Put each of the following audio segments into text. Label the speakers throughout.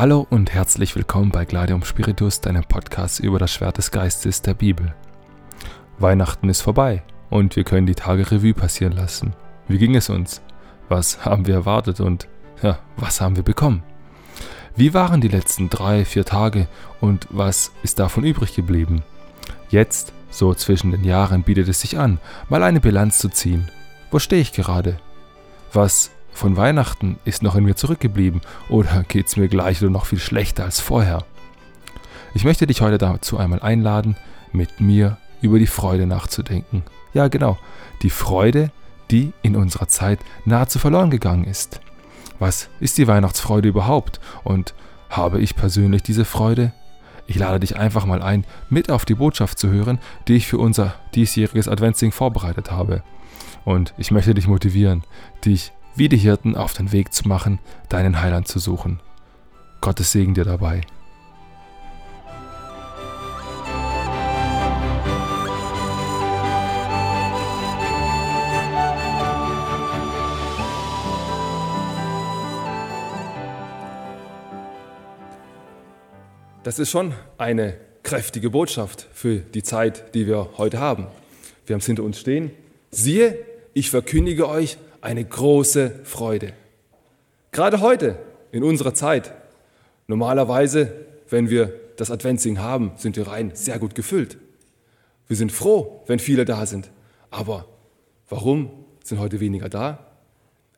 Speaker 1: Hallo und herzlich willkommen bei Gladium Spiritus, deinem Podcast über das Schwert des Geistes der Bibel. Weihnachten ist vorbei und wir können die Tage Revue passieren lassen. Wie ging es uns? Was haben wir erwartet und ja, was haben wir bekommen? Wie waren die letzten drei, vier Tage und was ist davon übrig geblieben? Jetzt, so zwischen den Jahren, bietet es sich an, mal eine Bilanz zu ziehen. Wo stehe ich gerade? Was von Weihnachten ist noch in mir zurückgeblieben oder geht es mir gleich oder noch viel schlechter als vorher? Ich möchte dich heute dazu einmal einladen, mit mir über die Freude nachzudenken. Ja, genau, die Freude, die in unserer Zeit nahezu verloren gegangen ist. Was ist die Weihnachtsfreude überhaupt und habe ich persönlich diese Freude? Ich lade dich einfach mal ein, mit auf die Botschaft zu hören, die ich für unser diesjähriges Adventsing vorbereitet habe. Und ich möchte dich motivieren, dich wie die Hirten auf den Weg zu machen, deinen Heiland zu suchen. Gottes Segen dir dabei. Das ist schon eine kräftige Botschaft für die Zeit, die wir heute haben. Wir haben es hinter uns stehen. Siehe, ich verkündige euch eine große Freude. Gerade heute, in unserer Zeit, normalerweise, wenn wir das Adventsing haben, sind die Reihen sehr gut gefüllt. Wir sind froh, wenn viele da sind. Aber warum sind heute weniger da?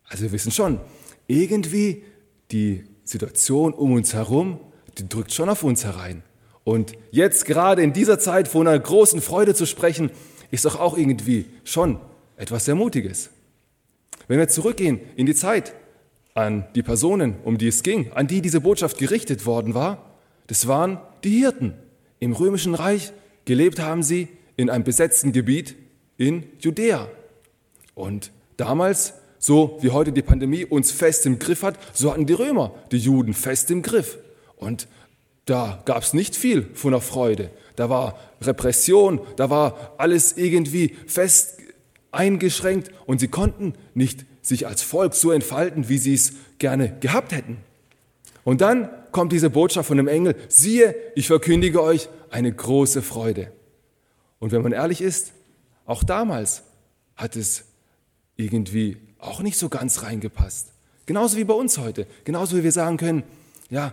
Speaker 1: Also wir wissen schon, irgendwie die Situation um uns herum, die drückt schon auf uns herein. Und jetzt gerade in dieser Zeit von einer großen Freude zu sprechen, ist doch auch irgendwie schon etwas sehr Mutiges. Wenn wir zurückgehen in die Zeit an die Personen, um die es ging, an die diese Botschaft gerichtet worden war, das waren die Hirten. Im römischen Reich gelebt haben sie in einem besetzten Gebiet in Judäa. Und damals, so wie heute die Pandemie uns fest im Griff hat, so hatten die Römer die Juden fest im Griff. Und da gab es nicht viel von der Freude. Da war Repression, da war alles irgendwie fest eingeschränkt und sie konnten nicht sich als Volk so entfalten, wie sie es gerne gehabt hätten. Und dann kommt diese Botschaft von dem Engel, siehe, ich verkündige euch eine große Freude. Und wenn man ehrlich ist, auch damals hat es irgendwie auch nicht so ganz reingepasst. Genauso wie bei uns heute. Genauso wie wir sagen können, ja,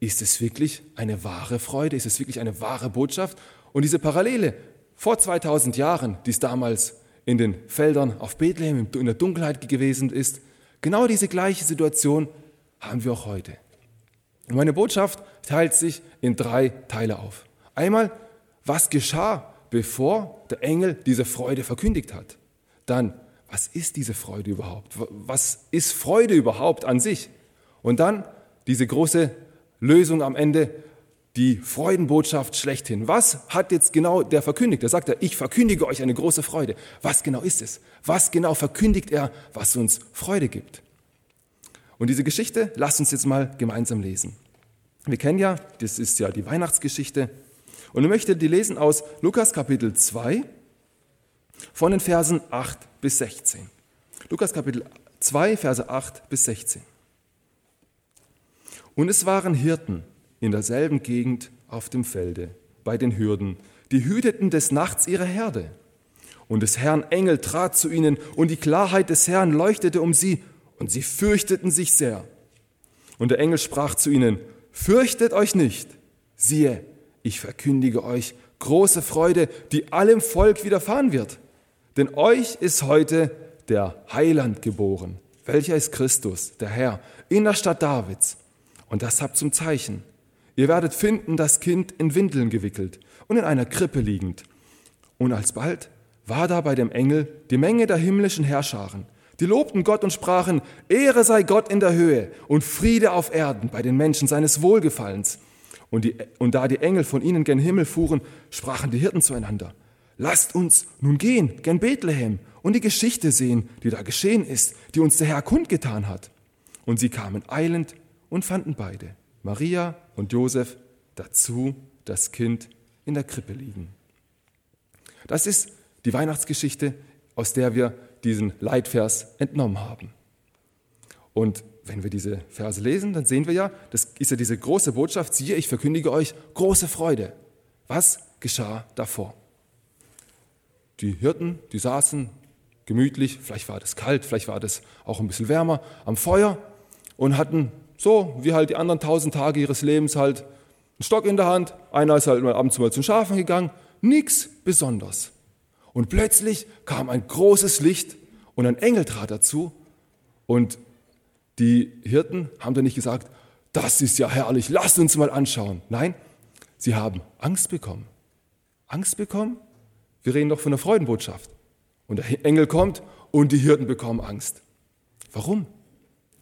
Speaker 1: ist es wirklich eine wahre Freude? Ist es wirklich eine wahre Botschaft? Und diese Parallele vor 2000 Jahren, die es damals in den Feldern auf Bethlehem in der Dunkelheit gewesen ist. Genau diese gleiche Situation haben wir auch heute. Und meine Botschaft teilt sich in drei Teile auf. Einmal, was geschah, bevor der Engel diese Freude verkündigt hat. Dann, was ist diese Freude überhaupt? Was ist Freude überhaupt an sich? Und dann diese große Lösung am Ende, die Freudenbotschaft schlechthin. Was hat jetzt genau der verkündigt? Da sagt er, ich verkündige euch eine große Freude. Was genau ist es? Was genau verkündigt er, was uns Freude gibt? Und diese Geschichte, lasst uns jetzt mal gemeinsam lesen. Wir kennen ja, das ist ja die Weihnachtsgeschichte. Und ich möchte die lesen aus Lukas Kapitel 2 von den Versen 8 bis 16. Lukas Kapitel 2, Verse 8 bis 16. Und es waren Hirten, in derselben Gegend auf dem Felde, bei den Hürden. Die hüteten des Nachts ihre Herde. Und des Herrn Engel trat zu ihnen, und die Klarheit des Herrn leuchtete um sie, und sie fürchteten sich sehr. Und der Engel sprach zu ihnen, Fürchtet euch nicht, siehe, ich verkündige euch große Freude, die allem Volk widerfahren wird. Denn euch ist heute der Heiland geboren, welcher ist Christus, der Herr, in der Stadt Davids. Und das habt zum Zeichen. Ihr werdet finden, das Kind in Windeln gewickelt und in einer Krippe liegend. Und alsbald war da bei dem Engel die Menge der himmlischen Herrscharen. Die lobten Gott und sprachen, Ehre sei Gott in der Höhe und Friede auf Erden bei den Menschen seines Wohlgefallens. Und, die, und da die Engel von ihnen gen Himmel fuhren, sprachen die Hirten zueinander, Lasst uns nun gehen gen Bethlehem und die Geschichte sehen, die da geschehen ist, die uns der Herr kundgetan hat. Und sie kamen eilend und fanden beide Maria und Josef dazu das Kind in der Krippe liegen. Das ist die Weihnachtsgeschichte, aus der wir diesen Leitvers entnommen haben. Und wenn wir diese Verse lesen, dann sehen wir ja, das ist ja diese große Botschaft, siehe, ich verkündige euch große Freude. Was geschah davor? Die Hirten, die saßen gemütlich, vielleicht war das kalt, vielleicht war das auch ein bisschen wärmer, am Feuer und hatten so wie halt die anderen tausend Tage ihres Lebens halt einen Stock in der Hand, einer ist halt mal abends mal zum Schafen gegangen, nichts Besonderes. Und plötzlich kam ein großes Licht und ein Engel trat dazu und die Hirten haben dann nicht gesagt, das ist ja herrlich, lasst uns mal anschauen. Nein, sie haben Angst bekommen. Angst bekommen? Wir reden doch von der Freudenbotschaft. Und der Engel kommt und die Hirten bekommen Angst. Warum?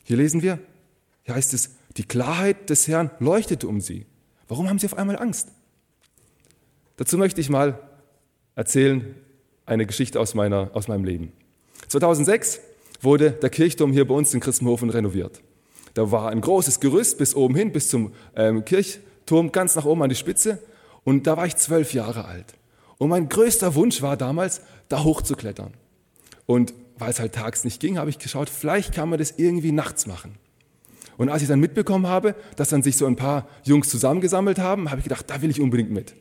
Speaker 1: Hier lesen wir, hier heißt es, die Klarheit des Herrn leuchtete um sie. Warum haben sie auf einmal Angst? Dazu möchte ich mal erzählen eine Geschichte aus, meiner, aus meinem Leben. 2006 wurde der Kirchturm hier bei uns in Christenhofen renoviert. Da war ein großes Gerüst bis oben hin, bis zum ähm, Kirchturm, ganz nach oben an die Spitze. Und da war ich zwölf Jahre alt. Und mein größter Wunsch war damals, da hochzuklettern. Und weil es halt tags nicht ging, habe ich geschaut, vielleicht kann man das irgendwie nachts machen. Und als ich dann mitbekommen habe, dass dann sich so ein paar Jungs zusammengesammelt haben, habe ich gedacht, da will ich unbedingt mit.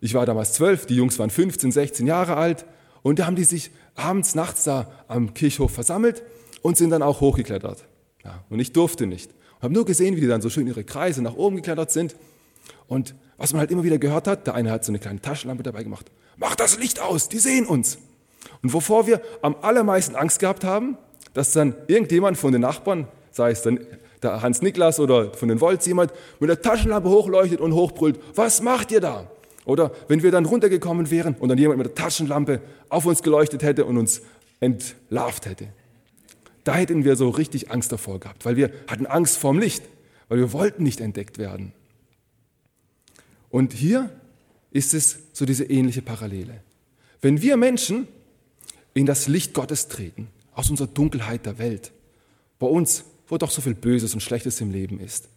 Speaker 1: Ich war damals zwölf, die Jungs waren 15, 16 Jahre alt und da haben die sich abends, nachts da am Kirchhof versammelt und sind dann auch hochgeklettert. Ja, und ich durfte nicht. Ich habe nur gesehen, wie die dann so schön ihre Kreise nach oben geklettert sind. Und was man halt immer wieder gehört hat, der eine hat so eine kleine Taschenlampe dabei gemacht. Mach das Licht aus, die sehen uns. Und wovor wir am allermeisten Angst gehabt haben, dass dann irgendjemand von den Nachbarn, sei es dann der Hans Niklas oder von den Wolz, jemand mit der Taschenlampe hochleuchtet und hochbrüllt, was macht ihr da? Oder wenn wir dann runtergekommen wären und dann jemand mit der Taschenlampe auf uns geleuchtet hätte und uns entlarvt hätte. Da hätten wir so richtig Angst davor gehabt, weil wir hatten Angst vorm Licht, weil wir wollten nicht entdeckt werden. Und hier ist es so diese ähnliche Parallele. Wenn wir Menschen in das Licht Gottes treten, aus unserer Dunkelheit der Welt, bei uns, wo doch so viel Böses und Schlechtes im Leben ist,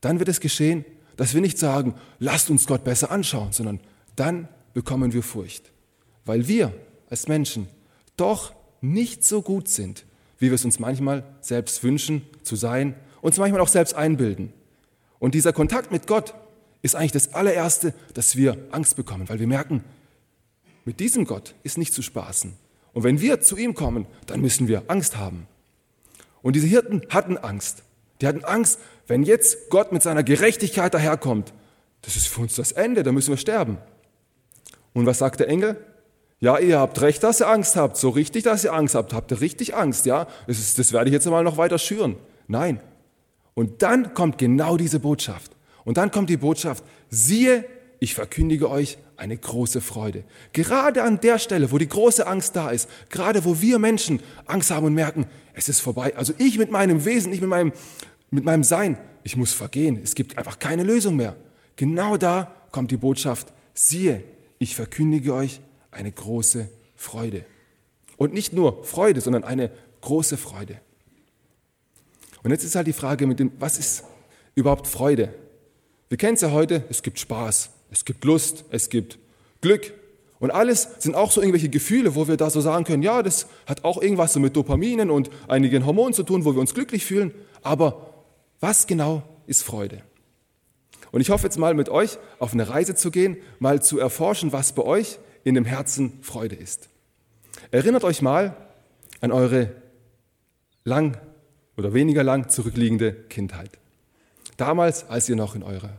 Speaker 1: dann wird es geschehen, dass wir nicht sagen, lasst uns Gott besser anschauen, sondern dann bekommen wir Furcht, weil wir als Menschen doch nicht so gut sind, wie wir es uns manchmal selbst wünschen zu sein, uns manchmal auch selbst einbilden. Und dieser Kontakt mit Gott ist eigentlich das allererste, dass wir Angst bekommen, weil wir merken, mit diesem Gott ist nicht zu spaßen. Und wenn wir zu ihm kommen, dann müssen wir Angst haben. Und diese Hirten hatten Angst. Die hatten Angst, wenn jetzt Gott mit seiner Gerechtigkeit daherkommt, das ist für uns das Ende, da müssen wir sterben. Und was sagt der Engel? Ja, ihr habt recht, dass ihr Angst habt. So richtig, dass ihr Angst habt. Habt ihr richtig Angst, ja? Das, ist, das werde ich jetzt einmal noch weiter schüren. Nein. Und dann kommt genau diese Botschaft. Und dann kommt die Botschaft, siehe, ich verkündige euch eine große Freude. Gerade an der Stelle, wo die große Angst da ist, gerade wo wir Menschen Angst haben und merken, es ist vorbei. Also ich mit meinem Wesen, ich mit meinem, mit meinem Sein, ich muss vergehen. Es gibt einfach keine Lösung mehr. Genau da kommt die Botschaft, siehe, ich verkündige euch eine große Freude. Und nicht nur Freude, sondern eine große Freude. Und jetzt ist halt die Frage mit dem, was ist überhaupt Freude? Wir kennen es ja heute, es gibt Spaß, es gibt Lust, es gibt Glück. Und alles sind auch so irgendwelche Gefühle, wo wir da so sagen können, ja, das hat auch irgendwas so mit Dopaminen und einigen Hormonen zu tun, wo wir uns glücklich fühlen. Aber was genau ist Freude? Und ich hoffe jetzt mal mit euch auf eine Reise zu gehen, mal zu erforschen, was bei euch in dem Herzen Freude ist. Erinnert euch mal an eure lang oder weniger lang zurückliegende Kindheit. Damals, als ihr noch in eurem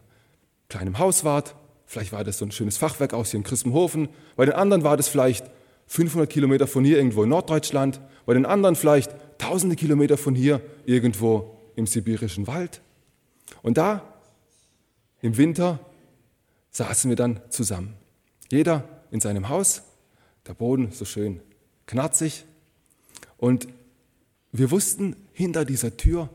Speaker 1: kleinen Haus wart, vielleicht war das so ein schönes Fachwerk aus hier in Christenhofen, bei den anderen war das vielleicht 500 Kilometer von hier irgendwo in Norddeutschland, bei den anderen vielleicht tausende Kilometer von hier irgendwo im sibirischen Wald. Und da im Winter saßen wir dann zusammen. Jeder in seinem Haus, der Boden so schön knarzig. Und wir wussten, hinter dieser Tür,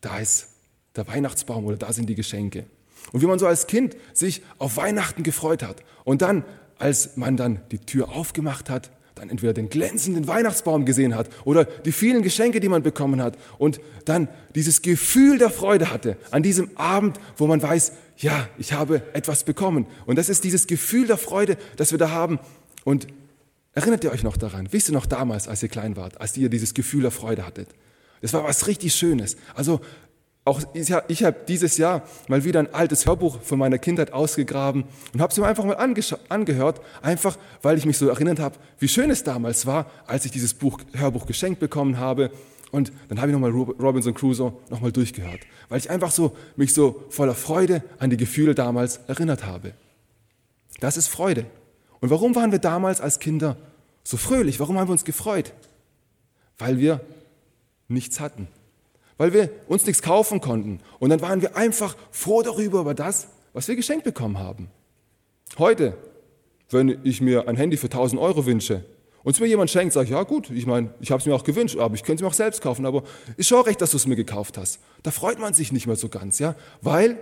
Speaker 1: da ist der Weihnachtsbaum oder da sind die Geschenke. Und wie man so als Kind sich auf Weihnachten gefreut hat. Und dann, als man dann die Tür aufgemacht hat, dann entweder den glänzenden Weihnachtsbaum gesehen hat oder die vielen Geschenke, die man bekommen hat und dann dieses Gefühl der Freude hatte an diesem Abend, wo man weiß, ja, ich habe etwas bekommen. Und das ist dieses Gefühl der Freude, das wir da haben. Und erinnert ihr euch noch daran? Wisst ihr noch damals, als ihr klein wart, als ihr dieses Gefühl der Freude hattet? Es war was richtig Schönes. Also auch ich habe dieses Jahr mal wieder ein altes Hörbuch von meiner Kindheit ausgegraben und habe es mir einfach mal angehört, einfach weil ich mich so erinnert habe, wie schön es damals war, als ich dieses Buch, Hörbuch geschenkt bekommen habe. Und dann habe ich nochmal Robinson Crusoe nochmal durchgehört, weil ich einfach so mich so voller Freude an die Gefühle damals erinnert habe. Das ist Freude. Und warum waren wir damals als Kinder so fröhlich? Warum haben wir uns gefreut? Weil wir nichts hatten weil wir uns nichts kaufen konnten. Und dann waren wir einfach froh darüber, über das, was wir geschenkt bekommen haben. Heute, wenn ich mir ein Handy für 1000 Euro wünsche und es mir jemand schenkt, sage ich, ja gut, ich meine, ich habe es mir auch gewünscht, aber ich könnte es mir auch selbst kaufen, aber ist schon recht, dass du es mir gekauft hast. Da freut man sich nicht mehr so ganz, ja, weil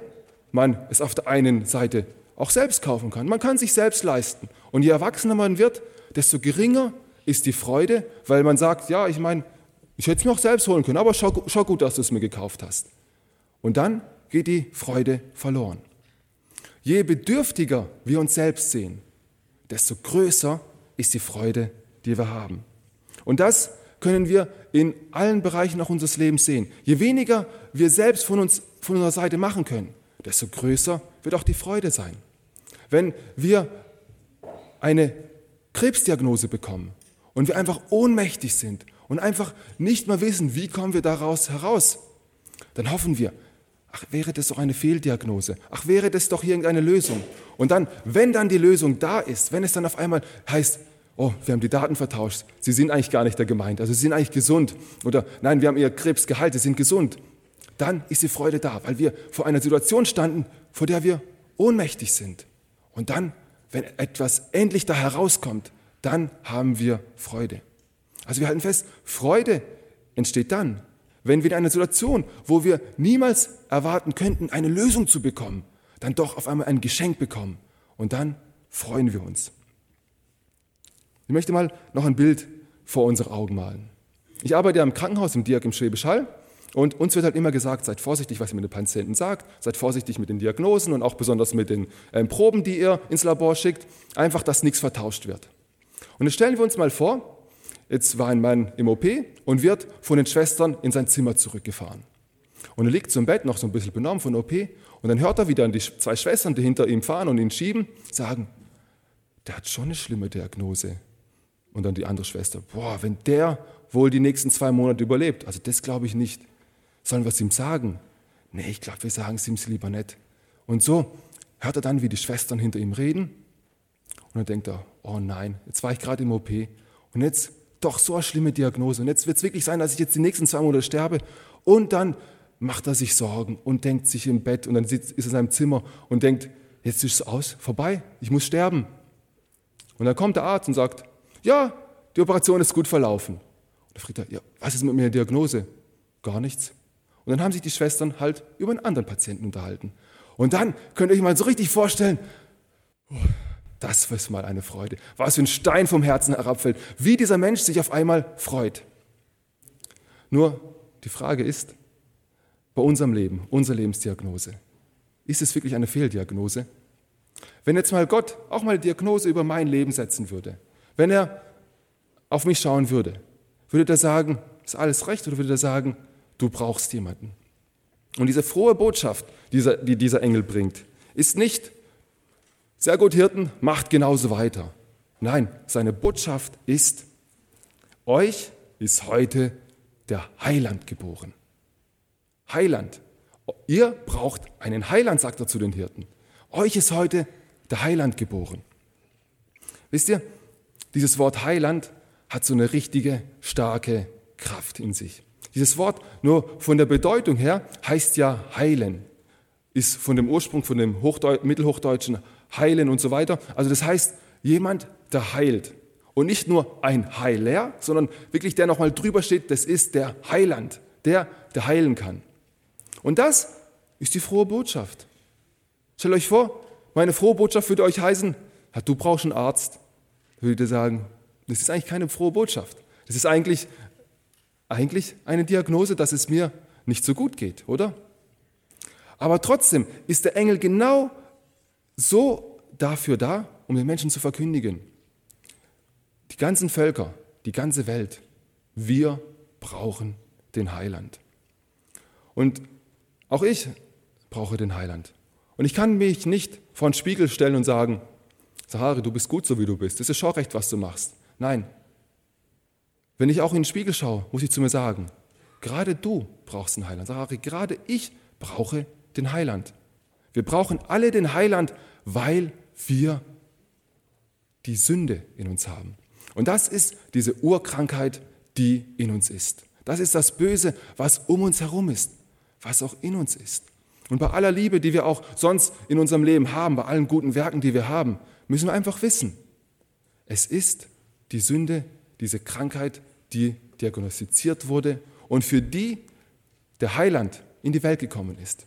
Speaker 1: man es auf der einen Seite auch selbst kaufen kann. Man kann sich selbst leisten. Und je erwachsener man wird, desto geringer ist die Freude, weil man sagt, ja, ich meine, ich hätte es mir auch selbst holen können, aber schau, schau gut, dass du es mir gekauft hast. Und dann geht die Freude verloren. Je bedürftiger wir uns selbst sehen, desto größer ist die Freude, die wir haben. Und das können wir in allen Bereichen auch unseres Lebens sehen. Je weniger wir selbst von uns, von unserer Seite machen können, desto größer wird auch die Freude sein. Wenn wir eine Krebsdiagnose bekommen und wir einfach ohnmächtig sind und einfach nicht mehr wissen, wie kommen wir daraus heraus, dann hoffen wir, ach wäre das doch eine Fehldiagnose, ach wäre das doch irgendeine Lösung. Und dann, wenn dann die Lösung da ist, wenn es dann auf einmal heißt, oh, wir haben die Daten vertauscht, sie sind eigentlich gar nicht der Gemeinde, also sie sind eigentlich gesund oder nein, wir haben ihr Krebs geheilt, sie sind gesund, dann ist die Freude da, weil wir vor einer Situation standen, vor der wir ohnmächtig sind. Und dann, wenn etwas endlich da herauskommt, dann haben wir Freude. Also wir halten fest, Freude entsteht dann, wenn wir in einer Situation, wo wir niemals erwarten könnten, eine Lösung zu bekommen, dann doch auf einmal ein Geschenk bekommen. Und dann freuen wir uns. Ich möchte mal noch ein Bild vor unsere Augen malen. Ich arbeite ja im Krankenhaus im Diak im Schwäbisch Hall und uns wird halt immer gesagt, seid vorsichtig, was ihr mit den Patienten sagt, seid vorsichtig mit den Diagnosen und auch besonders mit den äh, Proben, die ihr ins Labor schickt, einfach, dass nichts vertauscht wird. Und jetzt stellen wir uns mal vor, Jetzt war ein Mann im OP und wird von den Schwestern in sein Zimmer zurückgefahren. Und er liegt zum Bett, noch so ein bisschen benommen von OP. Und dann hört er wieder an die zwei Schwestern, die hinter ihm fahren und ihn schieben, sagen, der hat schon eine schlimme Diagnose. Und dann die andere Schwester, boah, wenn der wohl die nächsten zwei Monate überlebt, also das glaube ich nicht. Sollen wir es ihm sagen? Nee, ich glaube, wir sagen es ihm lieber nicht. Und so hört er dann, wie die Schwestern hinter ihm reden. Und dann denkt er, oh nein, jetzt war ich gerade im OP und jetzt doch so eine schlimme Diagnose. Und jetzt wird es wirklich sein, dass ich jetzt die nächsten zwei Monate sterbe. Und dann macht er sich Sorgen und denkt sich im Bett und dann sitzt, ist er in seinem Zimmer und denkt, jetzt ist es aus, vorbei, ich muss sterben. Und dann kommt der Arzt und sagt, ja, die Operation ist gut verlaufen. Und dann fragt er, ja, was ist mit meiner Diagnose? Gar nichts. Und dann haben sich die Schwestern halt über einen anderen Patienten unterhalten. Und dann könnt ihr euch mal so richtig vorstellen, das ist mal eine Freude. Was für ein Stein vom Herzen herabfällt. Wie dieser Mensch sich auf einmal freut. Nur die Frage ist, bei unserem Leben, unserer Lebensdiagnose, ist es wirklich eine Fehldiagnose? Wenn jetzt mal Gott auch mal eine Diagnose über mein Leben setzen würde, wenn er auf mich schauen würde, würde er sagen, ist alles recht oder würde er sagen, du brauchst jemanden? Und diese frohe Botschaft, die dieser Engel bringt, ist nicht, sehr gut, Hirten, macht genauso weiter. Nein, seine Botschaft ist, euch ist heute der Heiland geboren. Heiland. Ihr braucht einen Heiland, sagt er zu den Hirten. Euch ist heute der Heiland geboren. Wisst ihr, dieses Wort Heiland hat so eine richtige starke Kraft in sich. Dieses Wort nur von der Bedeutung her heißt ja heilen, ist von dem Ursprung, von dem Hochdeu Mittelhochdeutschen heilen und so weiter. Also das heißt, jemand, der heilt. Und nicht nur ein Heiler, sondern wirklich der nochmal drüber steht, das ist der Heiland, der, der heilen kann. Und das ist die frohe Botschaft. Stellt euch vor, meine frohe Botschaft würde euch heißen, du brauchst einen Arzt. Würde ihr sagen, das ist eigentlich keine frohe Botschaft. Das ist eigentlich, eigentlich eine Diagnose, dass es mir nicht so gut geht, oder? Aber trotzdem ist der Engel genau so dafür da, um den Menschen zu verkündigen. Die ganzen Völker, die ganze Welt, wir brauchen den Heiland. Und auch ich brauche den Heiland. Und ich kann mich nicht vor den Spiegel stellen und sagen, Sahari, du bist gut so wie du bist. Es ist schon recht, was du machst. Nein. Wenn ich auch in den Spiegel schaue, muss ich zu mir sagen, gerade du brauchst einen Heiland. Sahari, gerade ich brauche den Heiland. Wir brauchen alle den Heiland, weil wir die Sünde in uns haben. Und das ist diese Urkrankheit, die in uns ist. Das ist das Böse, was um uns herum ist, was auch in uns ist. Und bei aller Liebe, die wir auch sonst in unserem Leben haben, bei allen guten Werken, die wir haben, müssen wir einfach wissen, es ist die Sünde, diese Krankheit, die diagnostiziert wurde und für die der Heiland in die Welt gekommen ist.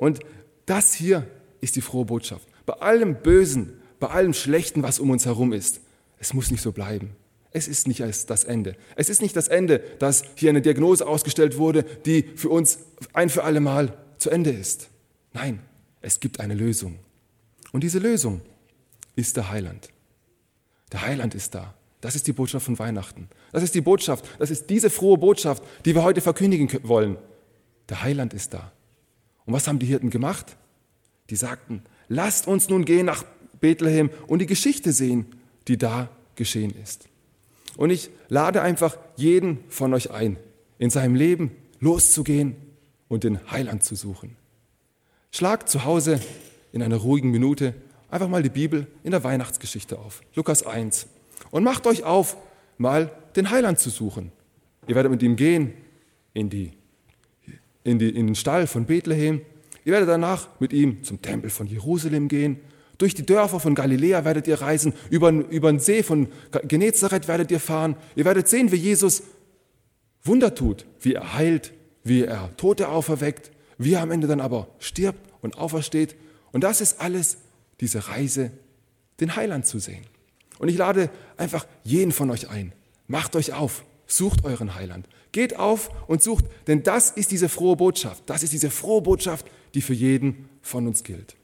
Speaker 1: Und das hier ist die frohe Botschaft. Bei allem Bösen, bei allem Schlechten, was um uns herum ist, es muss nicht so bleiben. Es ist nicht das Ende. Es ist nicht das Ende, dass hier eine Diagnose ausgestellt wurde, die für uns ein für alle Mal zu Ende ist. Nein, es gibt eine Lösung. Und diese Lösung ist der Heiland. Der Heiland ist da. Das ist die Botschaft von Weihnachten. Das ist die Botschaft, das ist diese frohe Botschaft, die wir heute verkündigen wollen. Der Heiland ist da. Und was haben die Hirten gemacht? Die sagten, lasst uns nun gehen nach Bethlehem und die Geschichte sehen, die da geschehen ist. Und ich lade einfach jeden von euch ein, in seinem Leben loszugehen und den Heiland zu suchen. Schlagt zu Hause in einer ruhigen Minute einfach mal die Bibel in der Weihnachtsgeschichte auf, Lukas 1, und macht euch auf, mal den Heiland zu suchen. Ihr werdet mit ihm gehen in, die, in, die, in den Stall von Bethlehem. Ihr werdet danach mit ihm zum Tempel von Jerusalem gehen. Durch die Dörfer von Galiläa werdet ihr reisen. Über, über den See von Genezareth werdet ihr fahren. Ihr werdet sehen, wie Jesus Wunder tut, wie er heilt, wie er Tote auferweckt, wie er am Ende dann aber stirbt und aufersteht. Und das ist alles diese Reise, den Heiland zu sehen. Und ich lade einfach jeden von euch ein. Macht euch auf, sucht euren Heiland. Geht auf und sucht, denn das ist diese frohe Botschaft. Das ist diese frohe Botschaft, die für jeden von uns gilt.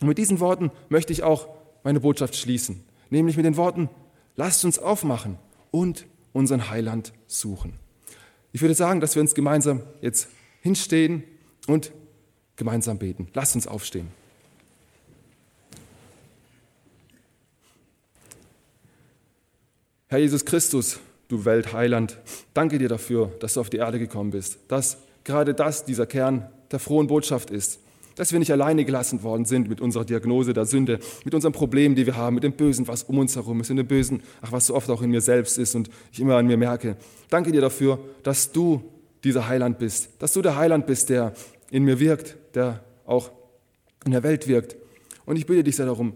Speaker 1: Und mit diesen Worten möchte ich auch meine Botschaft schließen, nämlich mit den Worten, lasst uns aufmachen und unseren Heiland suchen. Ich würde sagen, dass wir uns gemeinsam jetzt hinstehen und gemeinsam beten. Lasst uns aufstehen. Herr Jesus Christus, du Weltheiland, danke dir dafür, dass du auf die Erde gekommen bist, dass gerade das dieser Kern der frohen Botschaft ist, dass wir nicht alleine gelassen worden sind mit unserer Diagnose der Sünde, mit unseren Problemen, die wir haben, mit dem Bösen, was um uns herum ist, mit dem Bösen, ach, was so oft auch in mir selbst ist und ich immer an mir merke. Danke dir dafür, dass du dieser Heiland bist, dass du der Heiland bist, der in mir wirkt, der auch in der Welt wirkt. Und ich bitte dich sehr darum,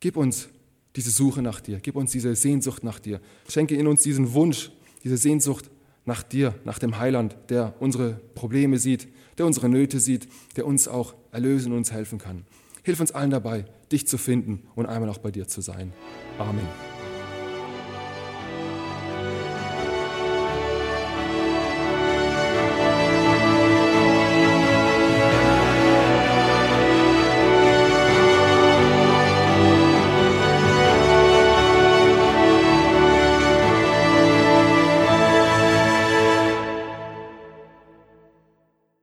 Speaker 1: gib uns diese Suche nach dir. Gib uns diese Sehnsucht nach dir. Schenke in uns diesen Wunsch, diese Sehnsucht nach dir, nach dem Heiland, der unsere Probleme sieht, der unsere Nöte sieht, der uns auch erlösen und uns helfen kann. Hilf uns allen dabei, dich zu finden und einmal auch bei dir zu sein. Amen.